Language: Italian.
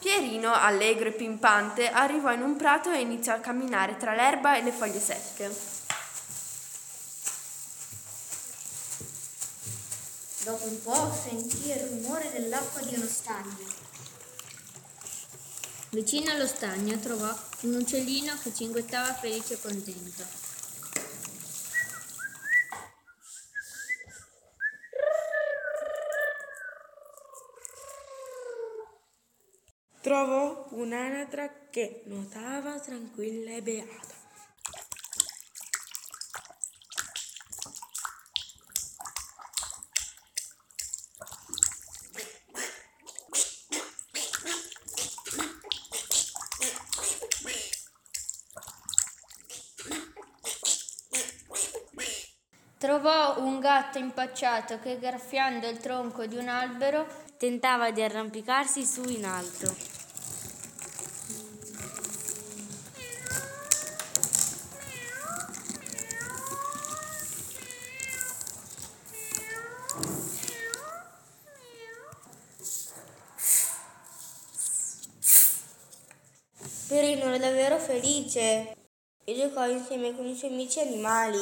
Pierino, allegro e pimpante, arrivò in un prato e iniziò a camminare tra l'erba e le foglie secche. Dopo un po' sentì il rumore dell'acqua di uno stagno. Vicino allo stagno trovò un uccellino che cinguettava felice e contento. Trovò un'anatra che nuotava tranquilla e beata. Trovò un gatto impacciato che graffiando il tronco di un albero Tentava di arrampicarsi su in alto. Perino era davvero felice e giocò insieme con i suoi amici animali.